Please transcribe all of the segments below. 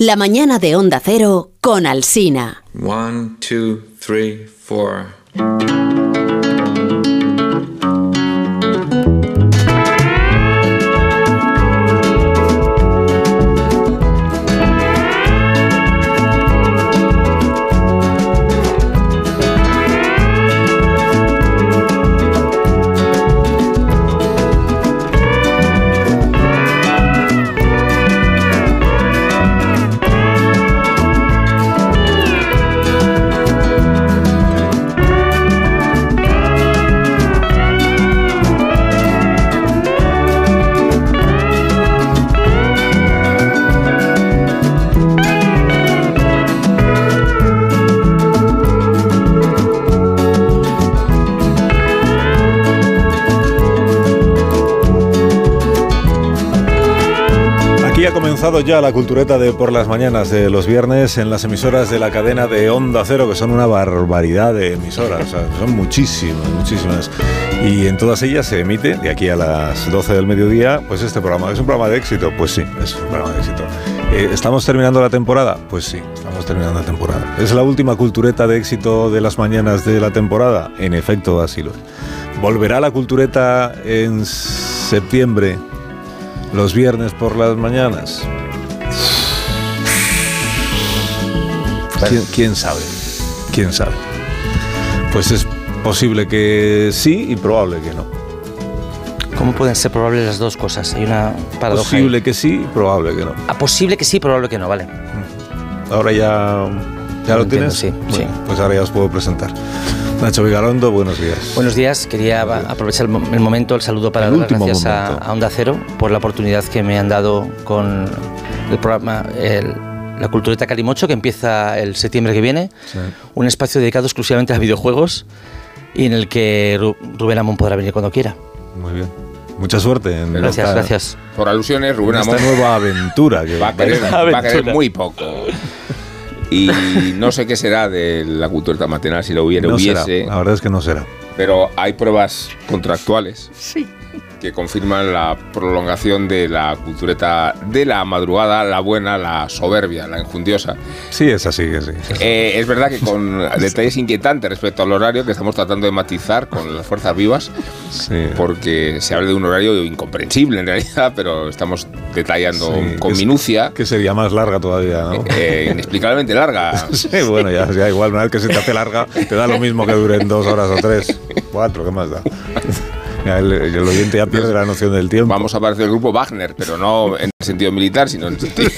La mañana de Onda Cero con Alsina. One, two, three, four. Ya la cultureta de por las mañanas de los viernes en las emisoras de la cadena de Onda Cero, que son una barbaridad de emisoras, o sea, son muchísimas, muchísimas. Y en todas ellas se emite, de aquí a las 12 del mediodía, pues este programa. ¿Es un programa de éxito? Pues sí, es un programa de éxito. Eh, ¿Estamos terminando la temporada? Pues sí, estamos terminando la temporada. ¿Es la última cultureta de éxito de las mañanas de la temporada? En efecto, así lo es. ¿Volverá la cultureta en septiembre? los viernes por las mañanas. ¿Quién, quién sabe? ¿Quién sabe? Pues es posible que sí y probable que no. ¿Cómo pueden ser probables las dos cosas? Hay una paradoja. ahí. Posible que sí y probable que no. Ah, posible que sí, probable que no, vale. Ahora ya, ya lo Entiendo, tienes. sí, Bueno, sí. Pues ahora ya os puedo presentar. Nacho Vigalondo, buenos días. Buenos días, quería va- aprovechar el, mo- el momento, el saludo para El dar las gracias a, a Onda Cero por la oportunidad que me han dado con el programa el- La Cultureta Calimocho, que empieza el septiembre que viene. Sí. Un espacio dedicado exclusivamente a videojuegos y en el que Ru- Rubén Amón podrá venir cuando quiera. Muy bien. Mucha suerte en Gracias, esta, gracias. Por alusiones, Rubén esta Amón nueva aventura. Que va a querer, va a querer muy poco. Y no sé qué será de la cultura matinal si lo hubiera, no será. hubiese, La verdad es que no será. pero hay pruebas contractuales que confirman la prolongación de la cultureta de la madrugada, la buena, la soberbia, la enjundiosa. Sí, es así, que sí. Eh, es verdad que con detalles inquietantes respecto al horario que estamos tratando de matizar con las fuerzas vivas, Sí. porque se habla de un horario incomprensible en realidad, pero estamos detallando Sí, con que es- minucia. Que sería más larga todavía, ¿no? eh, inexplicablemente larga. Sí, bueno, ya, ya igual, una vez que se te hace larga, te da lo mismo que duren dos horas o tres, cuatro, ¿qué más da? Ya el, el oyente ya pierde la noción del tiempo. Vamos a parecer el grupo Wagner, pero no en el sentido militar, sino en el sentido.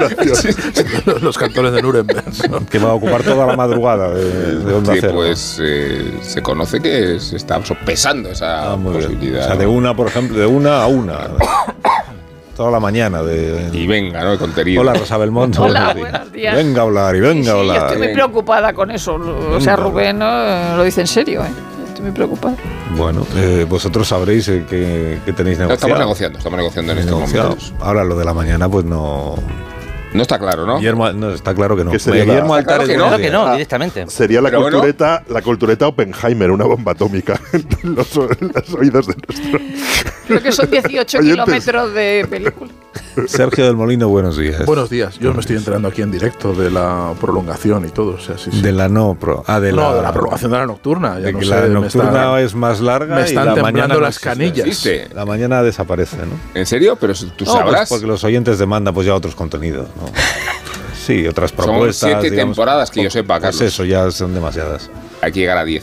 Los cantores de Nuremberg. ¿no? Que va a ocupar toda la madrugada de, de Onda Sí, Cero. pues eh, se conoce que se está sopesando esa Ah, posibilidad. O sea, de una, por ejemplo, de una a una. Toda la mañana. De, Y venga, ¿no? Con contenido. Hola, Rosa Belmonte. Hola, buenos días. Venga a hablar y venga Sí, a sí, yo hablar. estoy muy preocupada con eso. O sea, Rubén ¿no? lo dice en serio, ¿eh? Estoy muy preocupada. Bueno, eh, vosotros sabréis eh, que, que tenéis No, negociado. estamos negociando, estamos negociando en estos Negociado. momentos. Ahora lo de la mañana, pues no. No está claro, ¿no? Guillermo, no, está claro que no. Sería Guillermo la- Está claro que no. que Ah. directamente. Sería la Pero bueno. cultureta, la cultureta Oppenheimer, una bomba atómica en los, en los oídos de nuestro. Creo que son 18 Oyentes. kilómetros de película. Sergio del Molino, buenos días. Buenos días. Yo me estoy enterando aquí en directo de la prolongación y todo. O sea, sí, sí. De la no, pro, ah, de no, la, de la prolongación de la nocturna. Ya de no que sé, la nocturna está- es más larga me y están la temblando mañana no las canillas. ¿Existe? La mañana desaparece, ¿no? ¿En serio? Pero tú No, pues sabrás. porque los oyentes demandan pues ya otros contenidos, ¿no? Sí, otras Son propuestas. siete digamos. temporadas que yo sepa, Pues Carlos. eso, ya son demasiadas. Hay que llegar a 10.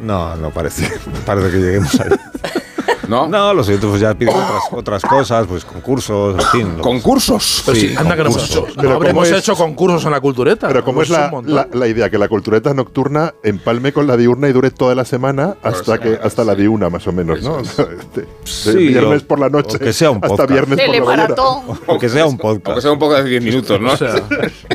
No, no parece. Parece que lleguemos ahí. ¿No? No, los pues ya piden otras, otras cosas, pues concursos, en fin. Concursos. Pero sí, Sí, anda que no hemos concursos. hecho. Pero no habremos ¿cómo es- hecho concursos en la cultureta. Pero como es la, un la, la idea que la cultureta nocturna empalme con la diurna y dure toda la semana hasta sí, que hasta la diurna más o menos, ¿no? Eso De, de Sí, viernes o- por la noche o que sea un hasta podcast. viernes por la mañana. Telemaratón. Aunque sea un podcast. sea un poco de 10 minutos, ¿no? O sea,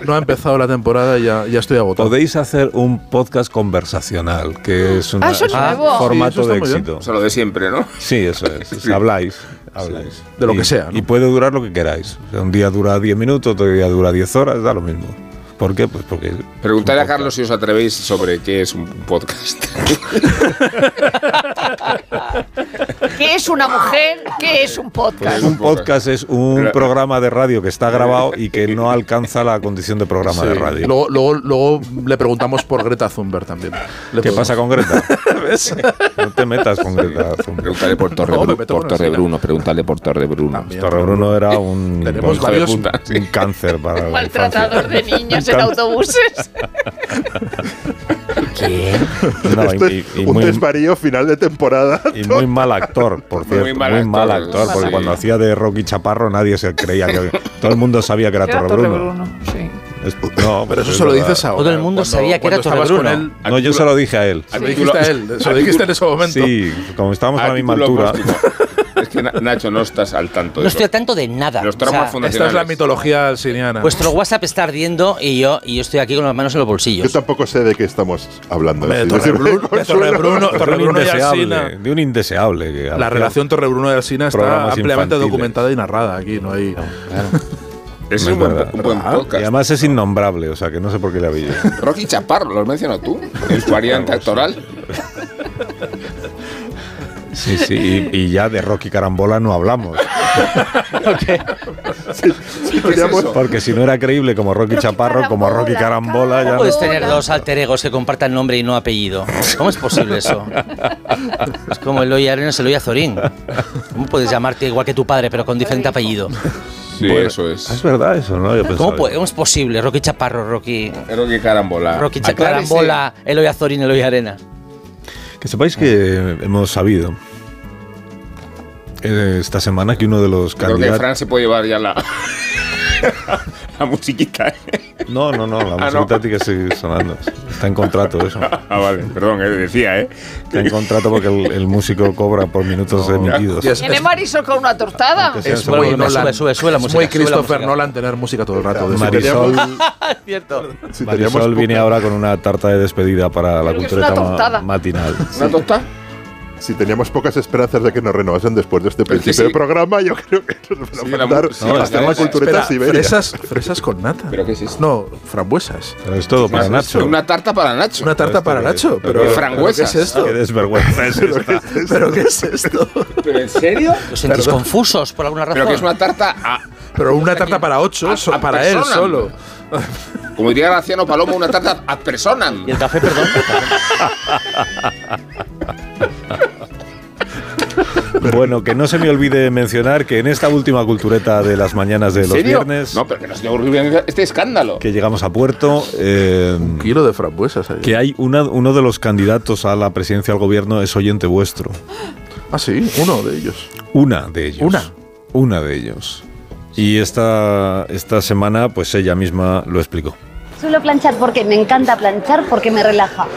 no ha empezado la temporada y ya, ya estoy agotado. Podéis hacer un podcast conversacional, que es un Ah, eso es nuevo. formato de muy bien. éxito. O sea, lo de siempre, ¿no? Sí, eso es. Habláis. habláis. De lo Y- que sea, ¿no? Y puede durar lo que queráis. O sea, un día dura 10 minutos, otro día dura 10 horas, da lo mismo. ¿Por qué? Pues porque... Preguntad a Carlos si os atrevéis sobre qué es un podcast. ¿Qué es una mujer? ¿Qué es un podcast? Un podcast es un programa de radio que está grabado y que no alcanza la condición de programa de radio. Luego, luego, luego le preguntamos por Greta Thunberg también. Le ¿Qué podemos- pasa con Greta? No te metas con Greta. Thunberg. Pregúntale por Torre, No, Bru- por Torre. Bruno. Pregúntale por Torre Bruno. También. Torrebruno era un, Tenemos un- un cáncer para Maltratador de niños en autobuses. ¿Quién? No, Esto y, es y- y un muy, desvarío final de temporada. y muy mal actor, por cierto. Muy Muy mal, mal actor, actor, porque sí. cuando hacía de Rocky Chaparro nadie se creía que. Todo el mundo sabía que era Era Torrebruno. Torrebruno, sí. Es- No, Pero eso es se lo dices ahora. Todo el mundo cuando- sabía que era con Torrebruno. él. No, yo se lo dije a él. Se lo dijiste a él. Se lo dijiste en ese momento. Sí, como estábamos a la misma altura. Es que Na- Nacho no estás al tanto de No estoy al tanto de nada. Los O traumas sea, fundacionales. Esta es la mitología alsiniana. vuestro WhatsApp está ardiendo y yo, y yo estoy aquí con las manos en los Yo bolsillos. tampoco sé de qué estamos hablando. Torrebruno, de Torrebruno, un Torrebruno y indeseable, Alsina. de un indeseable. que La relación Torrebruno y Alsina está ampliamente infantiles. documentada y narrada aquí. No hay. Es Es un buen, un buen Y podcast. además es innombrable, o sea que no sé por qué le había. Rocky Chaparro, ¿lo has mencionado tú? En su variante actoral. Sí, sí, y, y ya de Rocky Carambola no hablamos. Sí, teníamos- Porque si no era creíble como Rocky Chaparro, como Rocky Carambola, ya no. Puedes tener dos alter egos que compartan nombre y no apellido. ¿Cómo es posible eso? Es como Eloy Arenas, Eloy Azorín. ¿Cómo puedes llamarte igual que tu padre, pero con diferente apellido? Sí, Bueno, eso Es es. verdad eso, ¿no? Yo ¿Cómo, puede- es posible? Rocky Chaparro, Rocky. Rocky Carambola. Rocky. Chacarambola, Eloy Azorín, Eloy Arenas. Que sepáis que hemos sabido eh, esta semana que uno de los Creo que candidatos. Fran se puede llevar ya la, la musiquita. ¿eh? No, no, no, la Ah, música no. que seguir sonando. Está en contrato eso. Ah, vale, perdón, eh, decía, ¿eh? Está en contrato porque el, el músico cobra por minutos emitidos. Y es- ¿Tiene Marisol con una tortada? Es muy segundo. Sube, Nolan. sube, sube la música, muy sube la Christopher música. Nolan tener música todo el rato. De- Marisol, teníamos- Cierto. si Marisol viene ahora con una tarta de despedida para la Creo es cultureta una tostada. Si teníamos pocas esperanzas de que nos renovasen después de este principio sí. de programa, yo creo que nos van a la mandar No, hasta la- la cultureta Espera, Siberia. fresas, fresas con nata. ¿Pero qué es esto? No, frambuesas. Pero es todo para Nacho. Una tarta para Nacho. Una tarta para Nacho. pero frangüesas. ¿Qué es esto? Qué desvergüenza es esta. ¿Pero qué es esto? ¿Pero en serio? Los sentís confusos por alguna razón. Pero que es una tarta a, Pero una tarta para ocho, A- so- a para él solo. como diría Graciano Palomo, una tarta ad personam. ¿Y el café, perdón? Bueno, que no se me olvide mencionar que en esta última cultureta de las mañanas de ¿En los serio? viernes, No, pero que no se ocurrió este escándalo. que llegamos a puerto, eh, Un kilo de frambuesas ahí. que hay una- uno de los candidatos a la presidencia del gobierno es oyente vuestro. Ah, sí, uno de ellos. Una de ellos. Una. Una de ellos. Y esta, esta semana, pues ella misma lo explicó. Suelo planchar porque me encanta planchar, porque me relaja.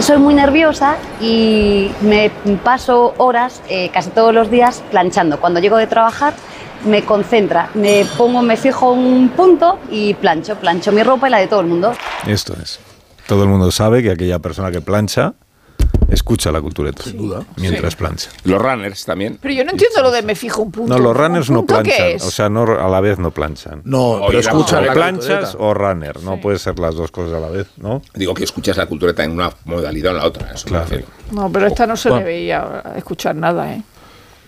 Soy muy nerviosa y me paso horas, eh, casi todos los días, planchando. Cuando llego de trabajar, me concentra, me pongo, me fijo un punto y plancho. Plancho mi ropa y la de todo el mundo. Esto es. Todo el mundo sabe que aquella persona que plancha escucha la cultureta. Sin duda. Mientras plancha. Los runners también. Pero yo no entiendo lo de me fijo un punto. No, los ¿Un runners no planchan. O sea, no, a la vez no planchan. No, pero la escucha cultureta. la planchas cultureta. o runner. No puede ser las dos cosas a la vez, ¿no? Digo que escuchas la cultureta en una modalidad o en la otra. Eso Claro. refiero. No, pero esta no se Bueno. le veía escuchar nada, ¿eh?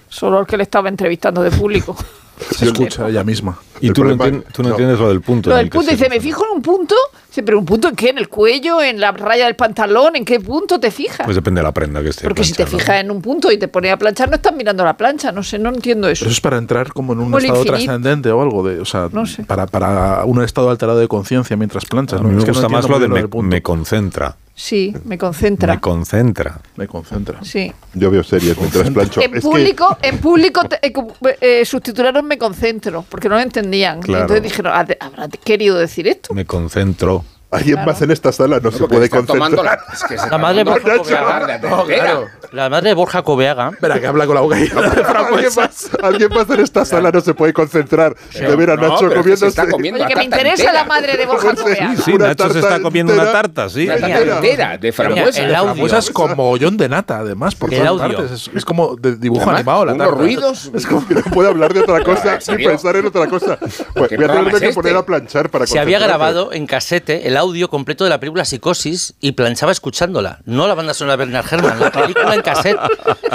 Solo el que le estaba entrevistando de público. Se escucha ella misma. Y tú no, problema- entien- tú no no. entiendes lo del punto. Lo del punto, dice, me fijo en un punto. Pero un punto en qué? ¿En el cuello? ¿En la raya del pantalón? ¿En qué punto te fijas? Pues depende de la prenda que esté. Porque si te fijas en un punto y te pones a planchar, no estás mirando la plancha. No sé, no entiendo eso. Eso es para entrar como en un Como estado trascendente o algo de, o sea, No sé. para, para un estado alterado de conciencia mientras planchas. A ¿no? mí me Es que no gusta más lo de me, concentra. Sí, me concentra. Me concentra. Me concentra. Sí. Yo veo series mientras plancho. En Es que público, en público te- eh, eh, subtitularon me concentro, porque no lo entendían. Claro. entonces dijeron, "Ah, de- ¿habrá querido decir esto? Me concentro. Alguien Claro. más en esta sala no, se porque puede concentrar. la, es que se La madre Borja tomando Coveaga. la No, claro. La madre de Borja Coveaga. Espera, que habla con la boca de Alguien más, alguien más en esta sala no se puede concentrar de ver a No, Nacho pero es que se está comiéndose comiendo Oye, que me interesa entera. la madre de Borja Coveaga. Sí, Una Nacho se tarta está comiendo una entera. tarta, sí. Una tarta Entera. de frambuesas. el audio. Frambuesas con mogollón de nata, además, por El todas audio. partes. Es, es como de dibujo Además, animado la unos tarta. ruidos. Es como que no puede hablar de otra cosa ¿en sin serio? pensar en otra cosa. Pues ¿Qué voy a es que este? poner a planchar para Se había grabado en casete el audio completo de la película Psicosis y planchaba escuchándola. No la banda sonora de Bernard Herrmann, la película en cassette.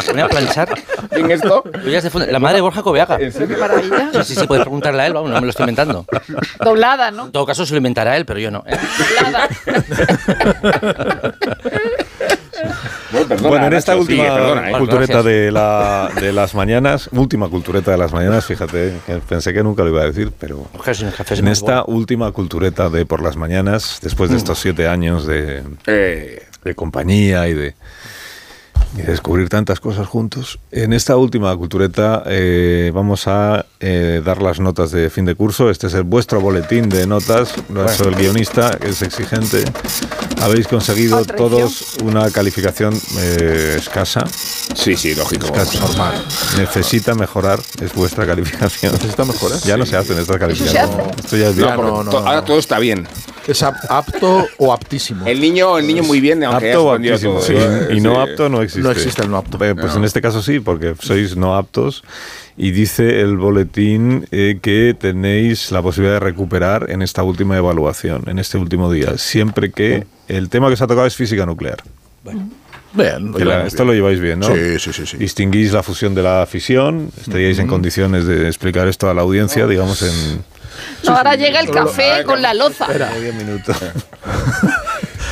Se ponía a planchar. ¿Quién esto? La madre de Borja Coveaga. ¿En serio? Qué maravilla. Sí, sí, sí, puedes preguntarle a él, vamos, no me lo estoy inventando. Doblada, ¿no? En todo caso se lo inventará él, pero yo no. ¿eh? Doblada. Bueno, perdona, Bueno, en esta Nacho, última sigue, perdona, ¿eh? cultureta de, la, de las mañanas, última cultureta de las mañanas, fíjate, que pensé que nunca lo iba a decir, pero en esta última cultureta de por las mañanas, después de estos siete años de, Eh, de compañía y de, y de descubrir tantas cosas juntos. En esta última cultureta eh, vamos a eh, dar las notas de fin de curso. Este es el vuestro boletín de notas. Lo ha hecho el guionista, que es exigente. Habéis conseguido todos una calificación eh, escasa. sí, sí, lógico. escasa. normal. Necesita mejorar, es vuestra calificación. Necesita mejorar. Ya no se hacen estas calificaciones. hace? Esto ya es No, no, no, to- no. ahora todo está bien. Es ap- apto o aptísimo. El niño, el niño muy bien, aunque Apto o aptísimo. todo. Sí, y no Sí. apto no existe. No existe el no apto. Eh, pues en este caso sí, porque sois no aptos. Y dice el boletín eh, que tenéis la posibilidad de recuperar en esta última evaluación, en este último día, siempre que el tema que os ha tocado es física nuclear. Bien, Que la- esto lo lleváis bien, ¿no? Sí, sí, sí, sí. Distinguís la fusión de la fisión, estaríais en condiciones de explicar esto a la audiencia, digamos, en No, ahora llega el café con la loza. 10 minutos.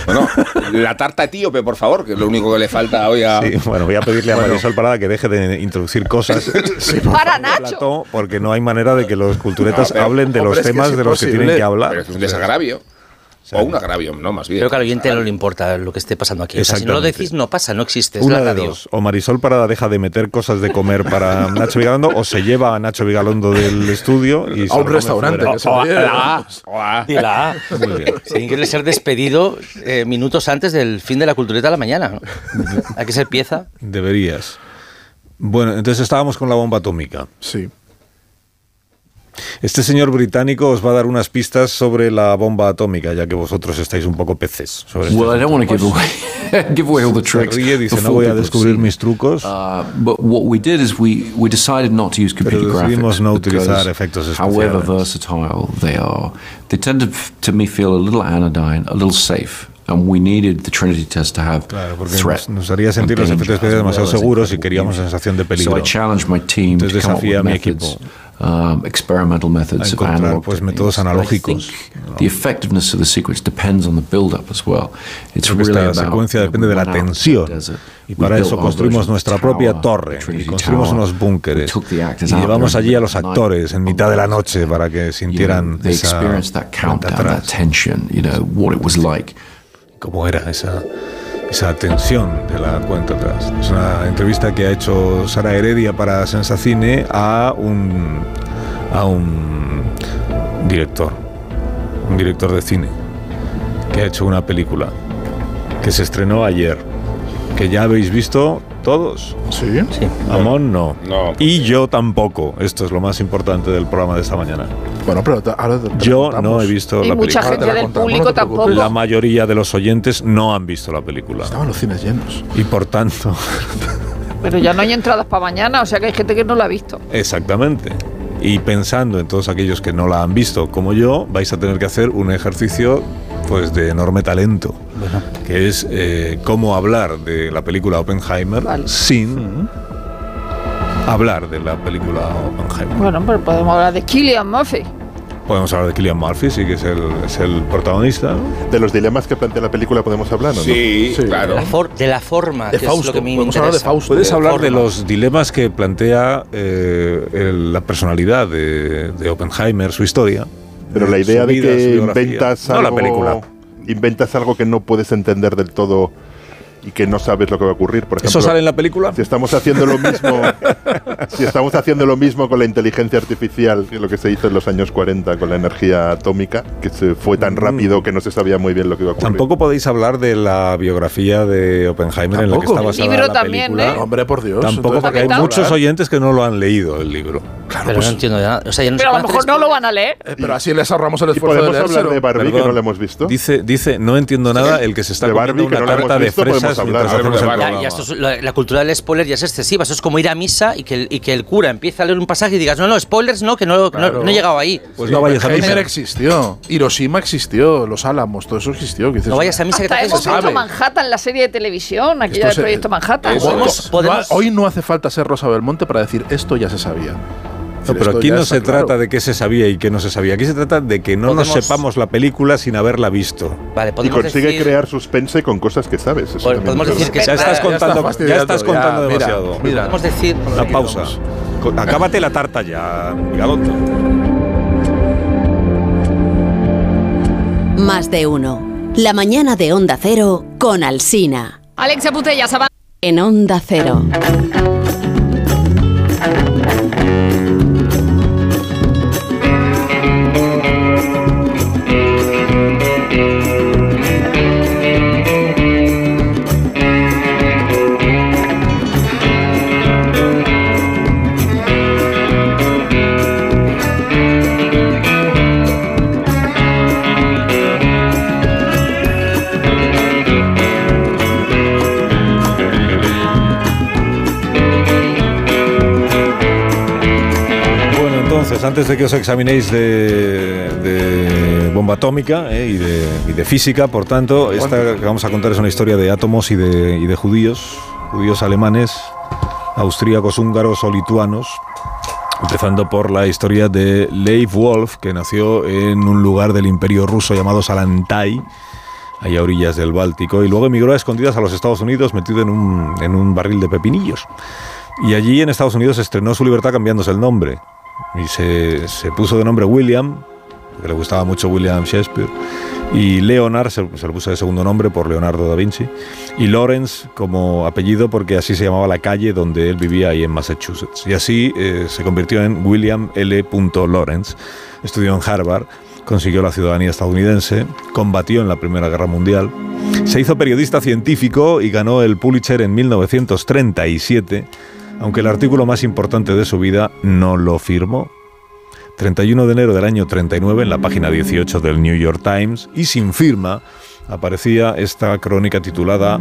Bueno, la tarta etíope, por favor, que es lo único que le falta hoy a. Sí, bueno, voy a pedirle a Marisol Parada que deje de introducir cosas Para Nacho. plató, porque no hay manera de que los culturetas No, pero, hablen de hombre, los es que temas es de los que tienen que Pero hablar. es un desagravio. O un agravio, no, más bien. Creo que al oyente no le importa lo que esté pasando aquí. O sea, si no lo decís, no pasa, no existe. Es Una la de radio. dos. O Marisol Parada deja de meter cosas de comer para Nacho Vigalondo, o se lleva a Nacho Vigalondo del estudio y se A un restaurante lo lleve. la A. O A. Y la A. Muy bien. Tiene que ser despedido eh, minutos antes del fin de la cultureta de la mañana. Hay que ser pieza. Deberías. Bueno, entonces estábamos con la bomba atómica. Sí. Este señor británico os va a dar unas pistas sobre la bomba atómica, ya que vosotros estáis un poco peces. Sobre este Well, I don't want to give away give away all the Se tricks. ríe, dice, no voy a descubrir mis trucos. Uh, but what we did is we, we decided not to use computer graphics no utilizar efectos however especiales. versatile they are, they tend to, to me feel a little anodyne, a little safe. And we needed the Trinity test to have Claro, porque threat nos, nos haría sentir los efectos especiales demasiado as seguros y queríamos beauty. sensación de So peligro. I challenged my team Entonces to come up with methods, um, experimental methods of analog pues, métodos analógicos, The effectiveness of the sequence depends on the build-up as well. It's Creo really esta secuencia depende we de la went out into the tensión. Y we para built eso our construimos nuestra propia torre y construimos unos We búnkeres. took the actors Y llevamos allí a the los actores en mitad de la noche para que sintieran they esa experienced that cuenta countdown, that atrás. tension, you know, what it was like. Cómo era esa, esa tensión de la cuenta atrás. Es una entrevista que ha hecho Sara Heredia para Sensacine a un, a un director, un director de cine, que ha hecho una película que se estrenó ayer, que ya habéis visto todos. Sí. Sí. Amón no. No. Y yo tampoco. Esto es lo más importante del programa de esta mañana. Bueno, pero te- ahora te- te Yo no he visto Y la mucha película. Te gente del contamos, público no tampoco. La mayoría de los oyentes no han visto la película. Estaban los cines llenos. Y por tanto, Pero ya no hay entradas para mañana, o sea que hay gente que no la ha visto. exactamente. Y pensando en todos aquellos que no la han visto como yo, vais a tener que hacer un ejercicio pues de enorme talento, que es eh, cómo hablar de la película Oppenheimer Vale. sin hablar de la película Oppenheimer. Bueno, pero podemos hablar de Killian Murphy. Podemos hablar de Killian Murphy, sí que es el, es el protagonista. ¿no? De los dilemas que plantea la película podemos hablar, ¿o ¿no? Sí, Sí. claro. La for- de la forma, De que es lo Fausto. que me Podemos hablar de. Fausto. Puedes hablar de los dilemas que plantea eh, el- la personalidad de, de Oppenheimer, su historia. Pero la idea de que inventas No algo, la película. inventas algo que no puedes entender del todo y que no sabes lo que va a ocurrir. Por ejemplo, ¿Eso sale en la película? Si estamos haciendo lo mismo, si estamos haciendo lo mismo con la inteligencia artificial, que lo que se hizo en los años 40 con la energía atómica, que se fue tan rápido que no se sabía muy bien lo que iba a ocurrir. Tampoco podéis hablar de la biografía de Oppenheimer en la que Tampoco. está El basada libro la también, película. ¿eh? Hombre, por Dios. Tampoco, entonces, porque hay muchos oyentes que no lo han leído el libro. Pero no entiendo nada. O sea, ya no Pero a lo mejor no lo van a leer. Eh, pero así les ahorramos el Y esfuerzo de podemos hablar de Barbie, que no lo hemos visto. Dice, dice, no entiendo nada, el que se está De comiendo Barbie, que una no la hemos tarta de visto, hablar. mientras Ya, ya esto es- la, la cultura del spoiler ya es excesiva. Eso es como ir a misa y que, el, y que el cura empiece a leer un pasaje y digas, no, no, spoilers no, que no, que no- Claro. no he llegado ahí. Pues no vayas a misa. existió. Hiroshima existió. Los Álamos, todo eso existió. que dices, No vayas a misa que te Hasta hemos visto. Manhattan, la serie de televisión, aquella del se- proyecto Manhattan. Podemos- hoy no hace falta ser Rosa Belmonte para decir esto ya se sabía. No, pero Esto aquí no se claro. trata de qué se sabía y qué no se sabía. Aquí se trata de que no nos sepamos la película sin haberla visto. Vale, Y consigue decir, crear suspense con cosas que sabes. Eso también podemos decir que Ya estás ya contando, ya estás contando ya, demasiado. mira. podemos decir Una pausa. Acábate la tarta ya, Galoto. Más de uno. La mañana de Onda Cero con Alsina. Alexia Putellas. En Onda Cero. Antes de que os examinéis de, de bomba atómica eh, y, de, y de física, por tanto, esta que vamos a contar es una historia de átomos y de, y de judíos, judíos alemanes, austríacos, húngaros o lituanos, empezando por la historia de Leif Wolf, que nació en un lugar del imperio ruso llamado Salantai, ahí a orillas del Báltico, y luego emigró a escondidas a los Estados Unidos metido en un, en un barril de pepinillos. Y allí en Estados Unidos estrenó su libertad cambiándose el nombre. Y se, se puso de nombre William, que le gustaba mucho William Shakespeare. Y Leonard se, se lo puso de segundo nombre por Leonardo da Vinci. Y Lawrence como apellido porque así se llamaba la calle donde él vivía ahí en Massachusetts. Y así eh, se convirtió en William L. Lawrence. Estudió en Harvard, consiguió la ciudadanía estadounidense, combatió en la Primera Guerra Mundial, se hizo periodista científico y ganó el Pulitzer en 1937 aunque el artículo más importante de su vida no lo firmó. 31 de enero del año 39, en la página 18 del New York Times, y sin firma, aparecía esta crónica titulada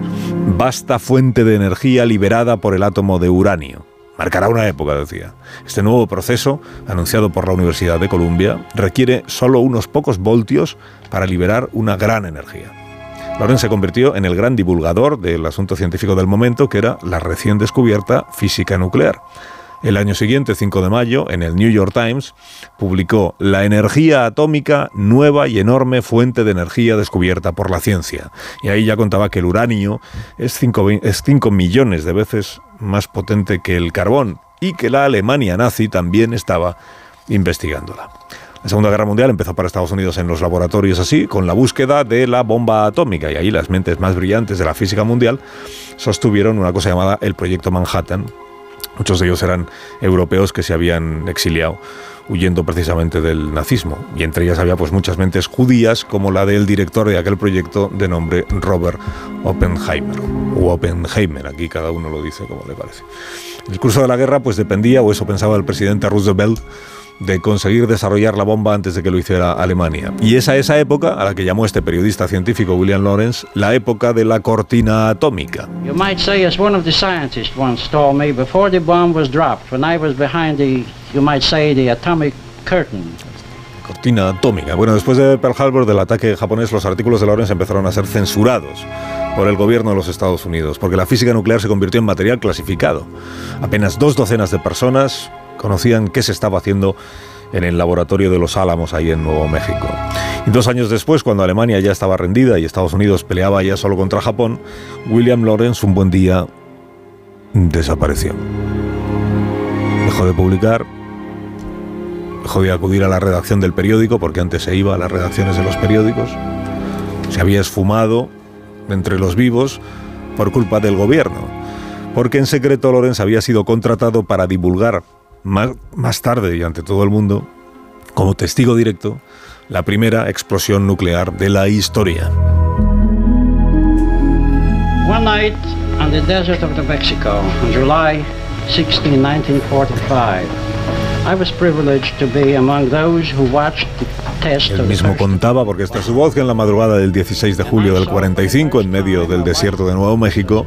Vasta fuente de energía liberada por el átomo de uranio. Marcará una época, decía. Este nuevo proceso, anunciado por la Universidad de Columbia, requiere solo unos pocos voltios para liberar una gran energía. Lawrence se convirtió en el gran divulgador del asunto científico del momento, que era la recién descubierta física nuclear. El año siguiente, 5 de mayo, en el New York Times, publicó La energía atómica, nueva y enorme fuente de energía descubierta por la ciencia. Y ahí ya contaba que el uranio es 5 es cinco millones de veces más potente que el carbón y que la Alemania nazi también estaba investigándola. La Segunda Guerra Mundial empezó para Estados Unidos en los laboratorios así, con la búsqueda de la bomba atómica, y ahí las mentes más brillantes de la física mundial sostuvieron una cosa llamada el Proyecto Manhattan. Muchos de ellos eran europeos que se habían exiliado huyendo precisamente del nazismo, y entre ellas había pues muchas mentes judías, como la del director de aquel proyecto de nombre Robert Oppenheimer, o Oppenheimer, aquí cada uno lo dice como le parece. El curso de la guerra pues dependía, o eso pensaba el presidente Roosevelt, de conseguir desarrollar la bomba antes de que lo hiciera Alemania. Y es a esa época, a la que llamó este periodista científico William Lawrence, la época de la cortina atómica. You might say, as one of the scientists once told me, before the bomb was dropped, when I was behind the, you might say, the atomic curtain. Cortina atómica. Bueno, después de Pearl Harbor, del ataque japonés, los artículos de Lawrence empezaron a ser censurados por el gobierno de los Estados Unidos, porque la física nuclear se convirtió en material clasificado. Apenas dos docenas de personas conocían qué se estaba haciendo en el laboratorio de los Álamos ahí en Nuevo México. Y dos años después, cuando Alemania ya estaba rendida y Estados Unidos peleaba ya solo contra Japón, William Lawrence un buen día desapareció. Dejó de publicar, dejó de acudir a la redacción del periódico, porque antes se iba a las redacciones de los periódicos, se había esfumado entre los vivos por culpa del gobierno, porque en secreto Lorenz había sido contratado para divulgar más, más tarde y ante todo el mundo, como testigo directo, la primera explosión nuclear de la historia. One night on the desert of New Mexico, in July 16, 1945, Él mismo contaba, porque esta es su voz, que en la madrugada del 16 de julio del 45, en medio del desierto de Nuevo México,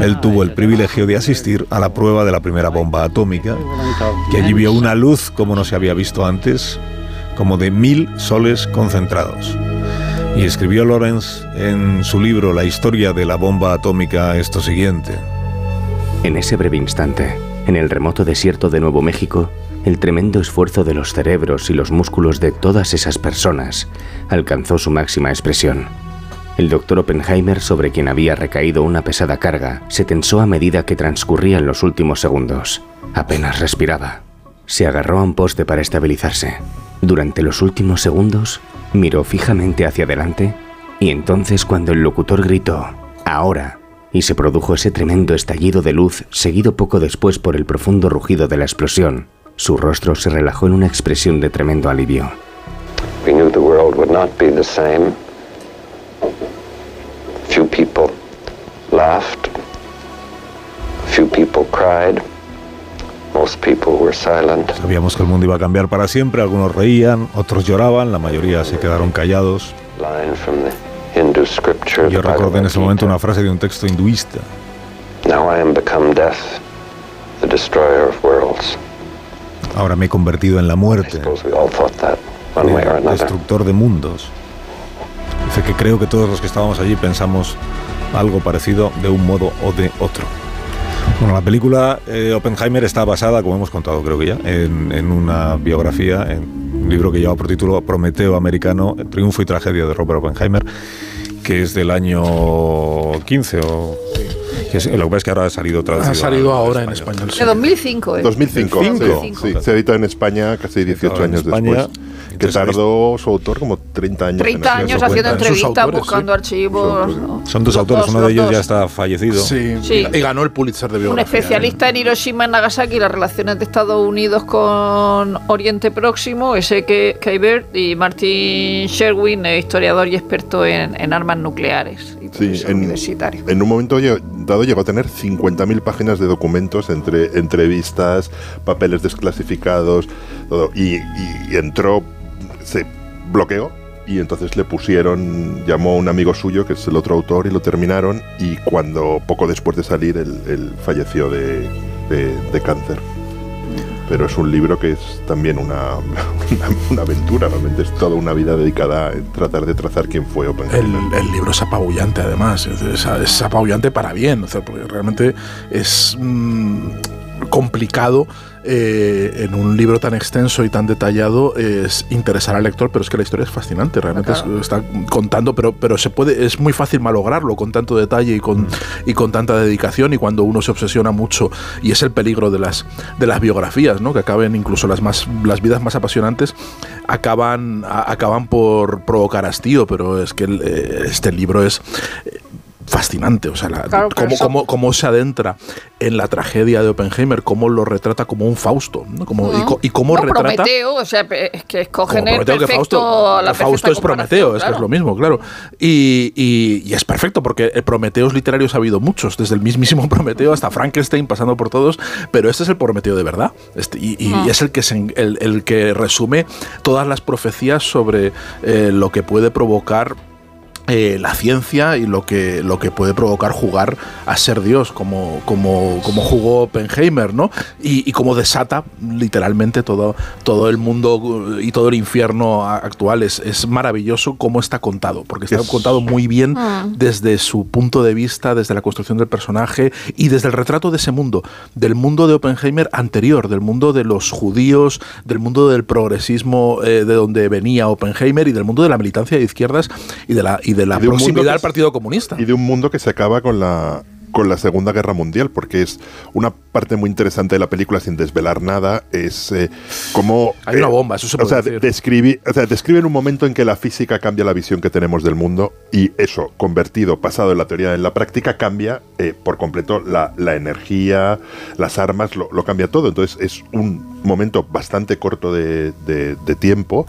él tuvo el privilegio de asistir a la prueba de la primera bomba atómica, que allí vio una luz como no se había visto antes, como de mil soles concentrados. Y escribió Lawrence en su libro La historia de la bomba atómica esto siguiente. En ese breve instante, en el remoto desierto de Nuevo México, el tremendo esfuerzo de los cerebros y los músculos de todas esas personas alcanzó su máxima expresión. El doctor Oppenheimer, sobre quien había recaído una pesada carga, se tensó a medida que transcurrían los últimos segundos. Apenas respiraba. Se agarró a un poste para estabilizarse. Durante los últimos segundos, miró fijamente hacia adelante y entonces cuando el locutor gritó, ahora, y se produjo ese tremendo estallido de luz seguido poco después por el profundo rugido de la explosión, su rostro se relajó en una expresión de tremendo alivio. We knew the world would not be the same. Few people laughed. Few people cried. Most people were silent. Sabíamos que el mundo iba a cambiar para siempre, algunos reían, otros lloraban, la mayoría se quedaron callados. Line from the Hindu scripture. Yo recordé en ese momento una frase de un texto hinduista. Now I am become death, the destroyer of worlds. Ahora me he convertido en la muerte, el destructor de mundos. Dice que creo que todos los que estábamos allí pensamos algo parecido de un modo o de otro. Bueno, la película eh, Oppenheimer está basada, como hemos contado creo que ya, en, en una biografía, en un libro que lleva por título Prometeo Americano, Triunfo y Tragedia de Robert Oppenheimer, que es del año 15 o... que es- lo que pasa es que ahora ha salido traducido. Ha salido al ahora en español. De 2005, ¿eh? 2005, sí, 2005. sí. Se editó en España casi 18 Editado en años España. después. Que tardó su autor como 30 años. 30 en años haciendo entrevistas, buscando archivos. ¿no? Son dos Los autores, dos, uno de los ellos dos. ya está fallecido. Sí, Sí. y ganó el Pulitzer de Un biografía. especialista en Hiroshima y Nagasaki y las relaciones de Estados Unidos con Oriente Próximo, ese que Kaibert y Martin Sherwin, eh, historiador y experto en, en armas nucleares. Y Sí, en, universitario. en un momento dado llegó a tener 50.000 páginas de documentos entre entrevistas, papeles desclasificados, todo. Y, y- y entró, se bloqueó y entonces le pusieron, llamó a un amigo suyo, que es el otro autor, y lo terminaron. Y cuando, poco después de salir, él, falleció de, de- cáncer. Pero es un libro que es también una, una, aventura, realmente es toda una vida dedicada a tratar de trazar quién fue Oppenheimer. El, el libro es apabullante, además. Es apabullante para bien, o sea, porque realmente es mm, complicado eh, en un libro tan extenso y tan detallado es interesar al lector, pero es que la historia es fascinante, realmente es- está contando, pero, pero se puede, es muy fácil malograrlo con tanto detalle y con, y con tanta dedicación y cuando uno se obsesiona mucho, y es el peligro de las, de las biografías, ¿no? que acaben incluso las, más, las vidas más apasionantes, acaban, a- acaban por provocar hastío, pero es que el, eh, este libro es fascinante, o sea, la- Claro, pero cómo, eso- cómo- cómo se adentra en la tragedia de Oppenheimer, cómo lo retrata como un Fausto, ¿no? Como, co- y cómo No, retrata... Prometeo, o sea, es que escogen el Prometeo que perfecto, Fausto, la Fausto es Prometeo, es que es claro. lo mismo, claro. Y, y- y es perfecto, porque el Prometeos literarios ha habido muchos, desde el mismísimo Prometeo hasta Frankenstein, pasando por todos, pero este es el Prometeo de verdad. Este- y, y Ah. es el que, se el, el que resume todas las profecías sobre eh, lo que puede provocar eh, la ciencia y lo que, lo que puede provocar jugar a ser Dios, como, como, como jugó Oppenheimer, ¿no? Y, y como desata literalmente todo, todo el mundo y todo el infierno actual. Es, es maravilloso cómo está contado, porque está Es- contado muy bien Ah. desde su punto de vista, desde la construcción del personaje y desde el retrato de ese mundo, del mundo de Oppenheimer anterior, del mundo de los judíos, del mundo del progresismo eh, de donde venía Oppenheimer y del mundo de la militancia de izquierdas y de la, y de la Y de proximidad al Partido Comunista. Y de un mundo que se acaba con la con la Segunda Guerra Mundial, porque es una parte muy interesante de la película, sin desvelar nada, es eh, cómo... Hay una bomba, eso se o puede sea, decir. describe, o sea, describen un momento en que la física cambia la visión que tenemos del mundo y eso, convertido, pasado en la teoría en la práctica, cambia eh, por completo la, la energía, las armas, lo, lo cambia todo. Entonces es un momento bastante corto de, de- de tiempo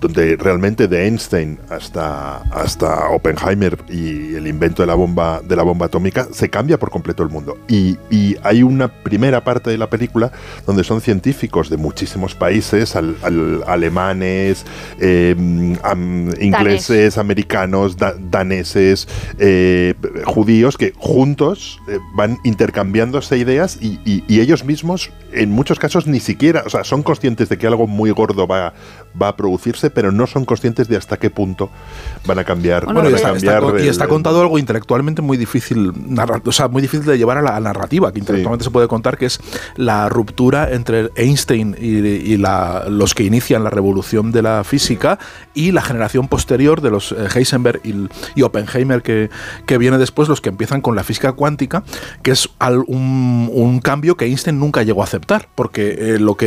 donde realmente de Einstein hasta, hasta Oppenheimer y el invento de la bomba de la bomba atómica se cambia por completo el mundo. Y, y hay una primera parte de la película donde son científicos de muchísimos países al- al- alemanes eh, am- ingleses americanos da- daneses eh, judíos que juntos eh, van intercambiándose ideas y, y- y ellos mismos en muchos casos ni siquiera o sea son conscientes de que algo muy gordo va va a producirse pero no son conscientes de hasta qué punto van a cambiar Bueno, y está, y está contado algo intelectualmente muy difícil, o sea, muy difícil de llevar a la, a narrativa, que intelectualmente se puede contar, que es la ruptura entre Einstein y, y la- los que inician la revolución de la física y la generación posterior de los eh, Heisenberg y, y Oppenheimer que, que viene después, los que empiezan con la física cuántica, que es al- un, un cambio que Einstein nunca llegó a aceptar, porque eh, lo que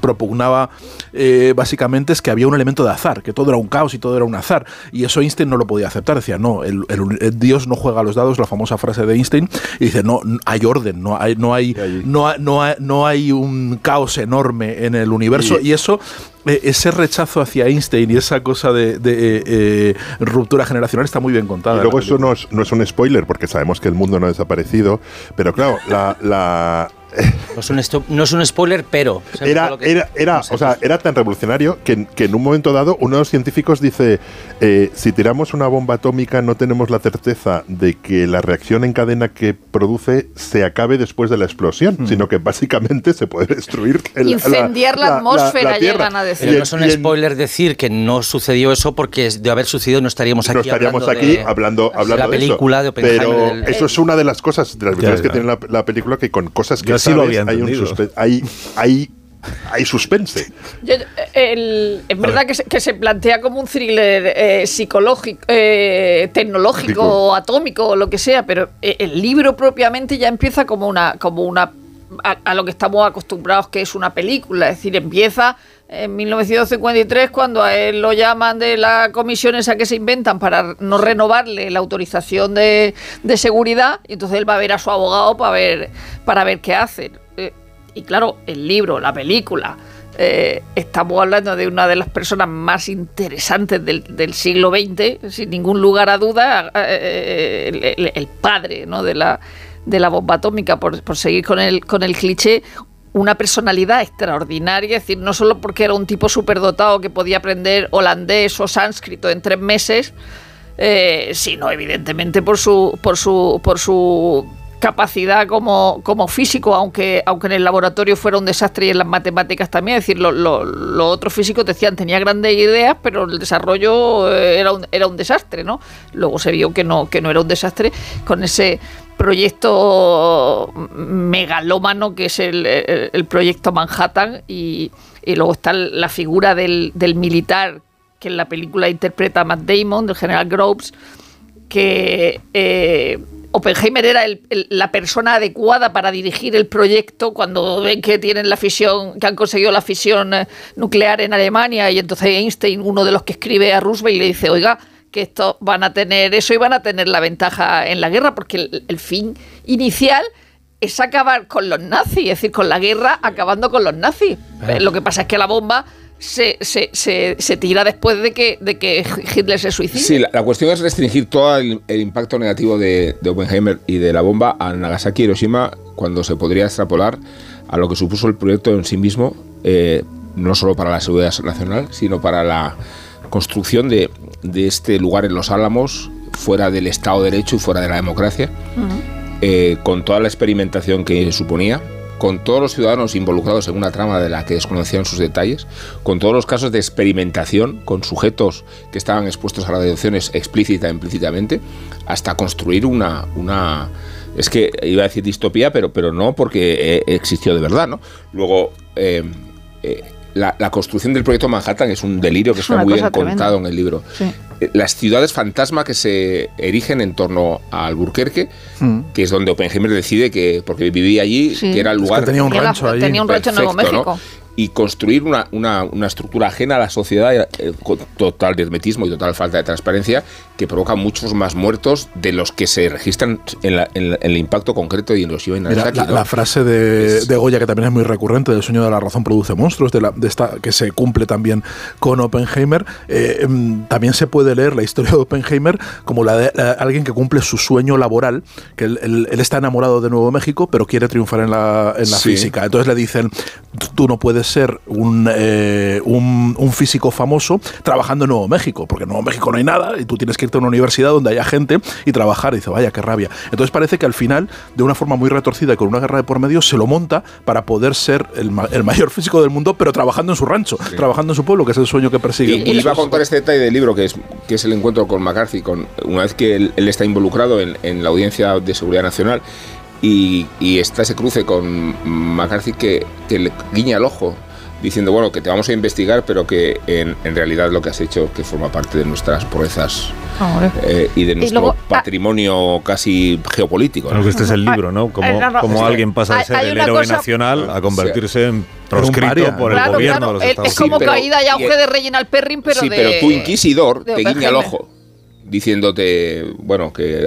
propugnaba eh, básicamente es que había un elemento de azar, que todo era un caos y todo era un azar, y eso Einstein no lo podía aceptar, decía, no, el, el- el Dios no juega a los dados, la famosa frase de Einstein, y dice, no, hay orden, no hay, no hay, no hay, no hay, no hay un caos enorme en el universo, Y- y, eso, eh, ese rechazo hacia Einstein y esa cosa de, de, eh, eh, ruptura generacional está muy bien contada. Y luego eso no es, no es un spoiler porque sabemos que el mundo no ha desaparecido, pero claro, la, la, No es un, no es un spoiler, pero. ¿sabes era, todo lo que- era, era, o sea, era tan revolucionario que, que en un momento dado uno de los científicos dice, eh, si tiramos una bomba atómica no tenemos la certeza de que la reacción en cadena que produce se acabe después de la explosión, Hmm. sino que básicamente se puede destruir el- Incendiar la, atmósfera, Tierra. llegan a decir. Pero no es un spoiler decir que no sucedió eso porque de haber sucedido no estaríamos aquí no estaríamos hablando aquí de- hablando, hablando la de eso. película de Oppenheimer. Pero del- eso es una de las cosas, de las virtudes que tiene la, la película, que con cosas que Yo sí lo había hay, un hay, hay, hay suspense. Yo, el- es verdad que se, que se plantea como un thriller eh, psicológico, eh, tecnológico, Digo. o atómico o lo que sea, pero eh, el libro propiamente ya empieza como una, como una a, a lo que estamos acostumbrados que es una película, es decir, empieza en 1953 cuando a él lo llaman de la comisión esa que se inventan para no renovarle la autorización de, de seguridad y entonces él va a ver a su abogado para ver para ver qué hacen. Eh, y claro, el libro, la película, eh, estamos hablando de una de las personas más interesantes del, siglo XX, sin ningún lugar a duda, eh, el, el- el padre ¿no? de, la, de la bomba atómica, por, por seguir con el, con el cliché, una personalidad extraordinaria, es decir, no solo porque era un tipo superdotado que podía aprender holandés o sánscrito en tres meses, eh, sino evidentemente por su, por su, por su capacidad como, como físico, aunque, aunque en el laboratorio fuera un desastre y en las matemáticas también. Es decir, lo- lo- los otros físicos decían tenía grandes ideas, pero el desarrollo eh, era un, era un desastre, ¿no? Luego se vio que no, que no era un desastre con ese proyecto megalómano que es el, el- el proyecto Manhattan y, y luego está la figura del, del militar que en la película interpreta Matt Damon, del general Groves, que eh, Oppenheimer era el- el- la persona adecuada para dirigir el proyecto cuando ven que tienen la fisión, que han conseguido la fisión eh, nuclear en Alemania y entonces Einstein, uno de los que escribe a Roosevelt, le dice, oiga, que estos van a tener eso y van a tener la ventaja en la guerra, porque el, el fin inicial es acabar con los nazis, es decir, con la guerra acabando con los nazis. Lo que pasa es que la bomba se, se, se, se tira después de que, de que Hitler se suicide. Sí, la, la cuestión es restringir todo el, el impacto negativo de, de Oppenheimer y de la bomba a Nagasaki y Hiroshima cuando se podría extrapolar a lo que supuso el proyecto en sí mismo, eh, no solo para la seguridad nacional, sino para la construcción de, de este lugar en los Álamos, fuera del Estado de Derecho y fuera de la democracia, eh, con toda la experimentación que suponía, con todos los ciudadanos involucrados en una trama de la que desconocían sus detalles, con todos los casos de experimentación con sujetos que estaban expuestos a radiaciones explícita e implícitamente, hasta construir una... una es que iba a decir distopía, pero, pero no porque eh, existió de verdad, ¿no? Luego, eh, eh, la, la construcción del proyecto Manhattan es un delirio que Es está muy bien tremenda. contado en el libro. Sí. Eh, las ciudades fantasma que se erigen en torno a Alburquerque, Mm. que es donde Oppenheimer decide que, porque vivía allí, Sí. que era el Es que lugar. tenía un Tenía la- rancho ahí. tenía un rancho en Nuevo ¿no? Y construir una, una- una estructura ajena a la sociedad eh, con total hermetismo y total falta de transparencia que provoca muchos más muertos de los que se registran en, la- en la- en el impacto concreto de Hiroshima y Mira, Nagasaki. la, ¿no? la frase de, Es- de Goya, que también es muy recurrente, del sueño de la razón produce monstruos, de, la, de esta que se cumple también con Oppenheimer, eh, em, también se puede leer la historia de Oppenheimer como la de alguien que cumple su sueño laboral, que él, él- él está enamorado de Nuevo México, pero quiere triunfar en la, en Sí. física. Entonces le dicen, tú no puedes ser un, eh, un, un físico famoso trabajando en Nuevo México, porque en Nuevo México no hay nada y tú tienes que irte a una universidad donde haya gente y trabajar. Y dice, vaya, qué rabia. Entonces parece que al final, de una forma muy retorcida y con una guerra de por medio, se lo monta para poder ser el, ma- el mayor físico del mundo, pero trabajando en su rancho, trabajando en su pueblo, que es el sueño que persigue. Y, y iba a contar este detalle del libro, que es, que es el encuentro con McCarthy, con, una vez que él, él está involucrado en, en la Audiencia de Seguridad Nacional y, y está ese cruce con McCarthy que, que le guiña el ojo, diciendo, bueno, que te vamos a investigar, pero que en, en realidad lo que has hecho, que forma parte de nuestras proezas eh, y de nuestro luego, ah, patrimonio casi geopolítico. ¿no? Bueno, que este es el libro, ¿no? Como, Eh, no, no, como alguien pasa de ser hay el héroe cosa- nacional a convertirse en proscrito por el Claro, gobierno claro, de los es- Estados es como Unidos. pero- caída y auge de Reginald Perrin, pero sí, de... pero tu inquisidor de te guiña el ojo diciéndote, bueno, que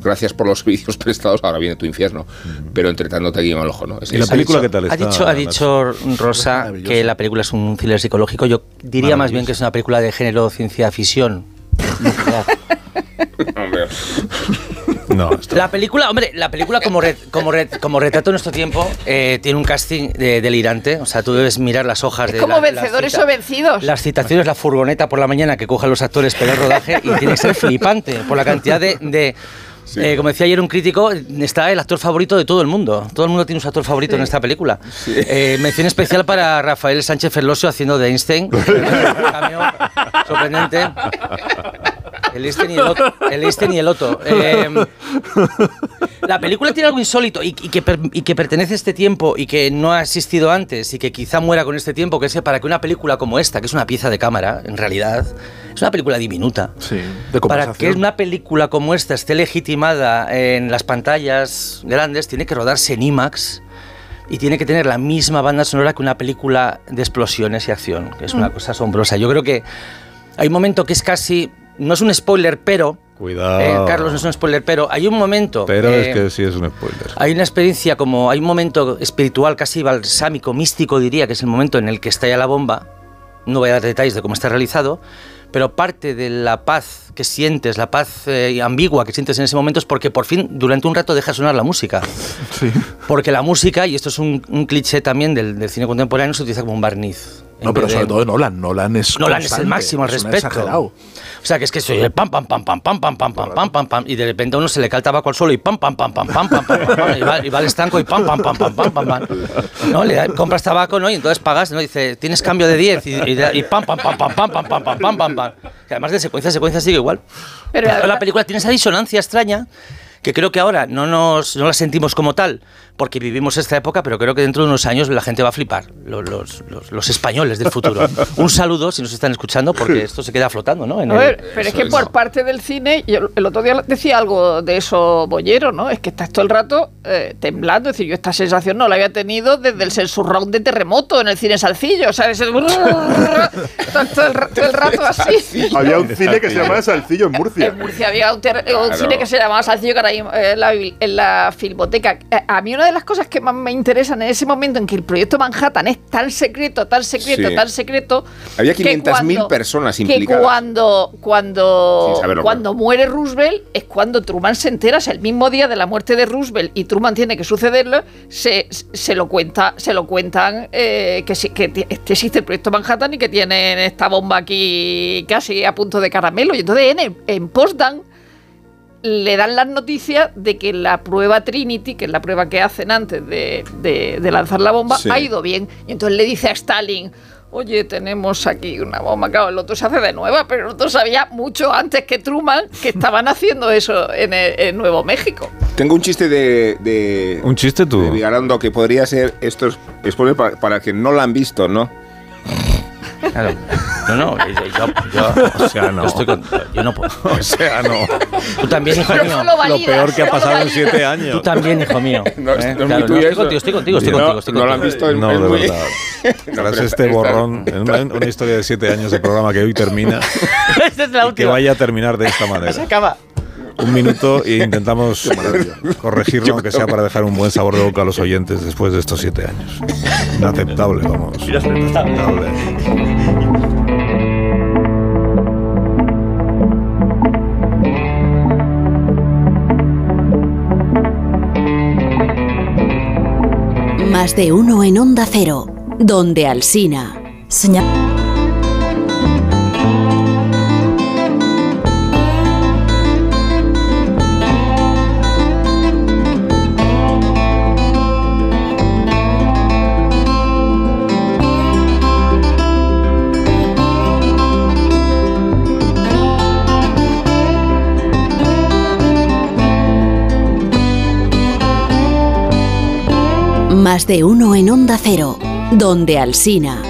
gracias por los servicios prestados, ahora viene tu infierno, pero entre tanto te guiña el ojo, ¿no? Es- ¿Y la es- película qué tal Ha está? dicho, ha dicho Rosa que la película es un thriller psicológico. Yo diría más bien que es una película de género ciencia ficción. No, esto- La película, hombre, la película como, re- como, re- como retrato de nuestro tiempo eh, tiene un casting de- delirante. O sea, tú debes mirar las hojas Es de como la- las vencedores cita- o vencidos. Las citaciones, la furgoneta por la mañana que cojan los actores para el rodaje y tiene que ser flipante por la cantidad de... de- eh, como decía ayer un crítico, está el actor favorito de todo el mundo. Todo el mundo tiene su actor favorito en esta película. Eh, mención especial para Rafael Sánchez Ferlosio haciendo de Einstein. Un cameo sorprendente. El Einstein y el Otto. El Einstein y el Otto. Eh, la película tiene algo insólito y, y que per- y que pertenece a este tiempo y que no ha existido antes y que quizá muera con este tiempo, que es para que una película como esta, que es una pieza de cámara, en realidad, es una película diminuta. Sí, de Para que una película como esta esté legitimada en las pantallas grandes, tiene que rodarse en IMAX y tiene que tener la misma banda sonora que una película de explosiones y acción, que es una cosa asombrosa. Yo creo que hay un momento que es casi, no es un spoiler, pero, Cuidado. eh, Carlos, no es un spoiler, pero hay un momento... Pero eh, es que sí es un spoiler. hay una experiencia como, hay un momento espiritual casi balsámico, místico diría, que es el momento en el que estalla la bomba. No voy a dar detalles de cómo está realizado, pero parte de la paz que sientes, la paz eh, ambigua que sientes en ese momento es porque por fin durante un rato deja sonar la música. Sí. Porque la música, y esto es un, un cliché también del, del cine contemporáneo, se utiliza como un barniz. No, pero sobre de- todo Nolan. Nolan es Nolan es el máximo al respecto. O sea, que es que soy el pam, pam, pam, pam, pam, pam, pam, pam, pam, pam, pam, y de repente a uno se le cae el tabaco al suelo y pam, pam, pam, pam, pam, pam, pam, pam, pam, y va, y va al estanco y pam, pam, pam, pam, pam, pam, pam. ¿No? Le da- compras tabaco, ¿no? Y entonces pagas, ¿no? Dice, tienes cambio de 10 y, y, y pam, pam, pam, pam, pam, pam, pam, pam, pam, pam, pam. Que además de secuencia a secuencia sigue igual. Pero Pero la película tiene esa disonancia extraña que creo que ahora no, nos, no la sentimos como tal, porque vivimos esta época, pero creo que dentro de unos años la gente va a flipar, los, los, los- los españoles del futuro. Un saludo si nos están escuchando, porque esto se queda flotando, ¿no? En A el- ver, pero es que por parte del cine, yo el otro día decía algo de eso Bollero, ¿no? Es que estás todo el rato eh, temblando. Es decir, yo esta sensación no la había tenido desde el surround de terremoto en el cine Salcillo. O sea, ese todo, todo el, todo el rato así. Había un cine que se llamaba Salcillo en Murcia. En Murcia había un, ter- un Claro. cine que se llamaba Salcillo, que eh, en la, bibli- en la filmoteca. Eh, A mí una de las cosas que más me interesan en ese momento en que el proyecto Manhattan es tan secreto, tan secreto, Sí. tan secreto... Había que 500.000 cuando- personas Que implicadas. cuando, cuando, saberlo, cuando muere Roosevelt es cuando Truman se entera, es el mismo día de la muerte de Roosevelt y Truman tiene que sucederlo, se, se lo cuenta, se lo cuentan eh, que, que existe el proyecto Manhattan y que tienen esta bomba aquí casi a punto de caramelo. Y entonces en, en Potsdam le dan las noticias de que la prueba Trinity, que es la prueba que hacen antes de, de- de lanzar la bomba, Sí. ha ido bien. Y entonces le dice a Stalin, oye, tenemos aquí una bomba. Claro, el otro se hace de nueva, pero el otro sabía mucho antes que Truman que estaban haciendo eso en, el- en Nuevo México. Tengo un chiste de. de ¿Un chiste tú? de Vigarando que podría ser. Esto es para, para que no la han visto, ¿no? Claro. No, no, yo, yo, yo- O sea, no. yo estoy con- yo no puedo. O sea, no. Tú también, hijo mío. lo peor que ha pasado en siete Tú años. también, hijo mío. No, ¿eh? Claro, estoy contigo, estoy contigo, estoy No, contigo. estoy no lo han visto. es- No, de muy- verdad. No, Tras este borrón, en una, una historia de siete años de programa que hoy termina, Esta es la y que vaya a terminar de esta Se manera. acaba. Un minuto e intentamos corregirlo, aunque sea para dejar un buen sabor de boca a los oyentes después de estos siete años. Inaceptable, vamos. Inaceptable. Más de uno en Onda Cero, donde Alsina. Más de uno en Onda Cero, donde Alsina.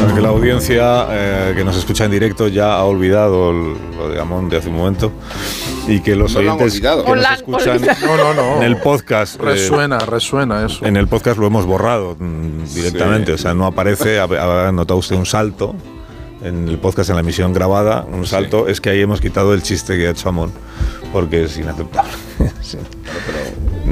Para que la audiencia eh, que nos escucha en directo ya ha olvidado el- lo de Amón de hace un momento y que los No lo oyentes olvidado. que nos escuchan olvidado. No, no, no. en el podcast eh, Resuena, resuena eso. en el podcast lo hemos borrado mm, directamente, o sea, no aparece, ha, ha notado usted un salto en el podcast en la emisión grabada, un salto, es que ahí hemos quitado el chiste que ha hecho Amón, porque es inaceptable. Sí.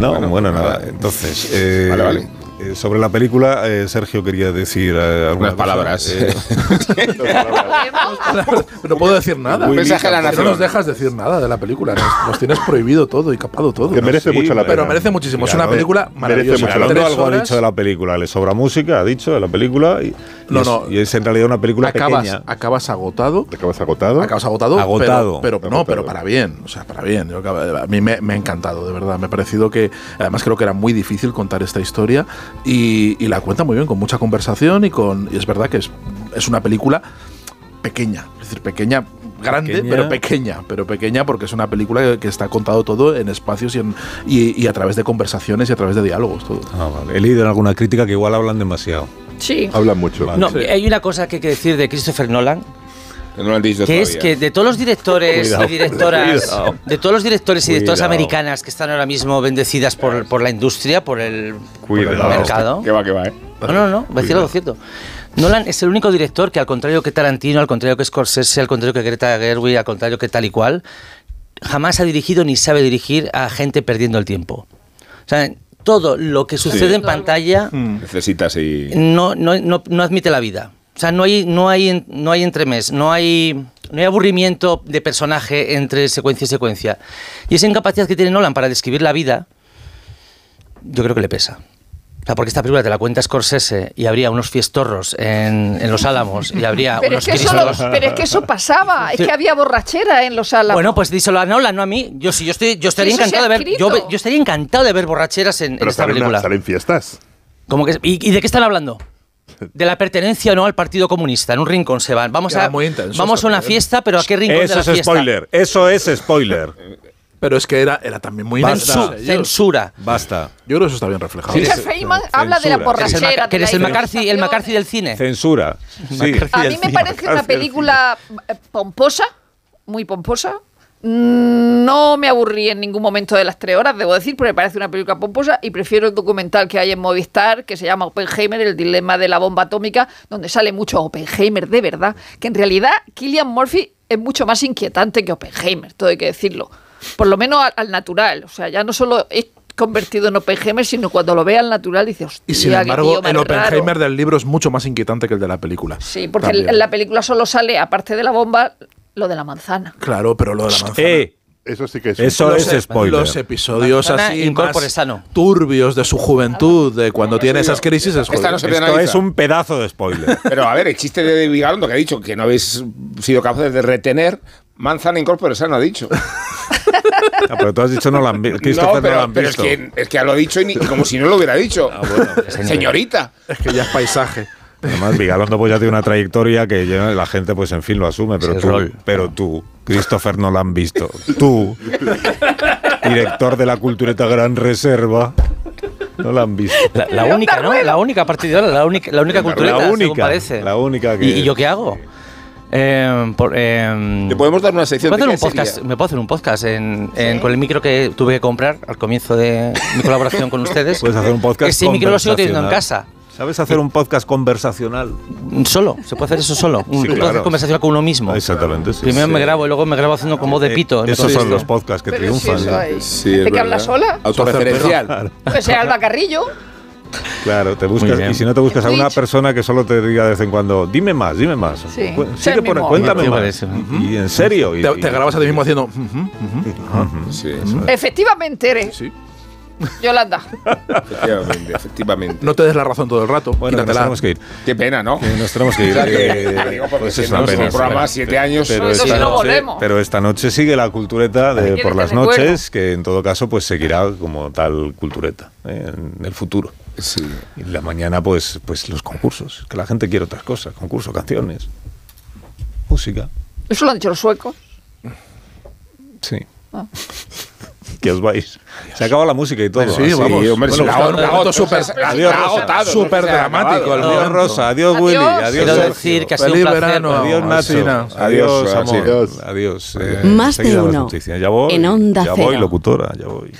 No, bueno, bueno, nada, entonces, eh, Vale, vale. Eh, sobre la película, eh, Sergio quería decir eh, alguna Unas cosa. palabras. Eh, No puedo decir nada. Mensaje a la Que no nación. nos dejas decir nada de la película. Nos, nos tienes prohibido todo y capado todo. Que ¿no? merece sí, mucho la pero pena. Pero merece muchísimo. Es una película merece maravillosa. mucho Tres algo ha dicho de la película, le sobra música, ha dicho de la película, y, y No, es, no. y es en realidad una película acabas, pequeña. acabas agotado. ¿Te acabas agotado? Acabas agotado, Agotado. pero, pero no, pero para bien, o sea, para bien. Yo a mí me, me ha encantado, de verdad. Me ha parecido que, además creo que era muy difícil contar esta historia y, y la cuenta muy bien, con mucha conversación y con, y es verdad que es, es una película pequeña, es decir, pequeña, grande, Pequeña. pero pequeña, pero pequeña porque es una película que, está contado todo en espacios y, en- y, y a través de conversaciones y a través de diálogos, todo. Ah, vale. He leído en alguna crítica que igual hablan demasiado. Sí. Hablan mucho. Vale. No, Sí. hay una cosa que hay que decir de Christopher Nolan, Que no lo han dicho que es que de todos los directores Cuidado, y directoras, cuidado. de todos los directores y directoras Cuidado. americanas que están ahora mismo bendecidas por, por la industria, por el, por el Cuidado. mercado. Que va, que va, ¿eh? No, no, no, voy a decir algo cierto. Nolan es el único director que, al contrario que Tarantino, al contrario que Scorsese, al contrario que Greta Gerwig, al contrario que tal y cual, jamás ha dirigido ni sabe dirigir a gente perdiendo el tiempo. O sea, todo lo que sucede en pantalla Necesitas y. no, no, no, no admite la vida. O sea, no hay, no hay, en- no hay entremés, no hay, no hay aburrimiento de personaje entre secuencia y secuencia. Y esa incapacidad que tiene Nolan para describir la vida, yo creo que le pesa. O sea, porque esta película te la cuenta Scorsese y habría unos fiestorros en, en los Álamos y habría Pero unos es, que eso, pero es que eso pasaba, es Sí. que había borrachera en los álamos. Bueno, pues díselo a Nolan, no a mí. Yo sí, yo estoy, yo estaría encantado de ver, yo, yo estaría encantado de ver borracheras en, en Pero esta salen, película. salen fiestas. Como que, ¿y, y de qué están hablando? De la pertenencia o no al Partido Comunista. En un rincón se van. Vamos, Queda a, muy intenso vamos a una fiesta, pero ¿a qué rincón Eso de la es fiesta? spoiler, eso es spoiler. Pero es que era, era también muy Basta. intenso. Censu- censura. Basta. Yo creo que eso está bien reflejado. Feynman habla de la censura. Que eres el, borrachera. Que eres el McCarthy, el. McCarthy del cine. Censura. Sí. A mí me parece una película eh, pomposa, muy pomposa. No me aburrí en ningún momento de las tres horas, debo decir, porque me parece una película pomposa y prefiero el documental que hay en Movistar, que se llama Oppenheimer, el dilema de la bomba atómica, donde sale mucho Oppenheimer de verdad, que en realidad Killian Murphy es mucho más inquietante que Oppenheimer, todo hay que decirlo. Por lo menos al, al natural, o sea, ya no solo es convertido en Oppenheimer, sino cuando lo ve al natural dice, hostia, Y sin embargo, el raro". Oppenheimer del libro es mucho más inquietante que el de la película. Sí, porque en la película solo sale, aparte de la bomba, lo de la manzana. Claro, pero lo de la manzana. Eh, Eso sí que es. Eso Los es spoiler. Los episodios así más turbios de su juventud, de cuando tiene esas crisis, es Esta no. Esto es un pedazo de spoiler. Pero a ver, el chiste de David Galondo que ha dicho que no habéis sido capaces de retener manzana incorpore sano, ha dicho. Ah, pero tú has dicho no la han visto. no, Christopher no pero, han pero es, visto. que, es que ya lo ha dicho y ni- como si no lo hubiera dicho. Señorita. Es que ya es paisaje. Además, Vigalondo pues ya tiene una trayectoria que la gente pues en fin lo asume, pero tú, rol. pero tú, Christopher no la han visto. Tú, director de la cultureta Gran Reserva, No la han visto. La, la única, ¿no? La única a partir de ahora, la única, la única cultureta, la según única, parece. la única que... ¿Y, y yo qué hago? Eh, por, eh, Le podemos dar una sección ¿puedo de hacer un podcast? Me puedo hacer un podcast en, en- con el micro que tuve que comprar al comienzo de mi colaboración con ustedes. Puedes hacer un podcast Ese micro lo sigo teniendo en casa. ¿Sabes hacer un podcast conversacional? Solo, se puede hacer eso solo. Un Sí, podcast claro. conversacional con uno mismo. Exactamente. sí. Primero Sí. me grabo y luego me grabo haciendo con voz de Eh, pito. en Esos son los podcasts que Pero si triunfan. eso hay. Sí, ¿De es qué habla verdad. sola? Autorreferencial. Pues sea Alba Carrillo. Claro, te buscas y si no te buscas a una persona que solo te diga de vez en cuando, dime más, dime más. Sí. Sí, sigue el por- cuéntame Sí, más. parece. Y en serio. y- Te, y- te grabas a ti mismo haciendo. "Ujú, ujú". Sí, eso, Efectivamente eres. Sí. Yolanda. efectivamente, efectivamente. No te des la razón todo el rato. Bueno, nos tenemos que ir. Qué pena, ¿no? Que Nos tenemos que ir. Que- eh, digo, porque pues es una pena. programa siete años. Pero esta, noche, volvemos. pero esta noche sigue la cultureta de ¿Quieres por las noches, que en todo caso pues seguirá como tal cultureta eh, en el futuro. Sí. Y la mañana pues, pues los concursos, que la gente quiere otras cosas, concursos, canciones, música, Eso lo han dicho los suecos. sí. Ah. Que os vais. Se acaba la música y todo. Sí, así. vamos. hombre, Bueno, sí, está la- un la- momento la- súper dramático el. Adiós. Rosa, adiós Adiós. Willy, adiós Quiero Sergio. decir que ha sido un Feliz placer. verano. Adiós adiós Adiós, amor, Adiós. adiós. eh, Más de uno. noticias. Ya voy, En Onda ya voy locutora, ya voy.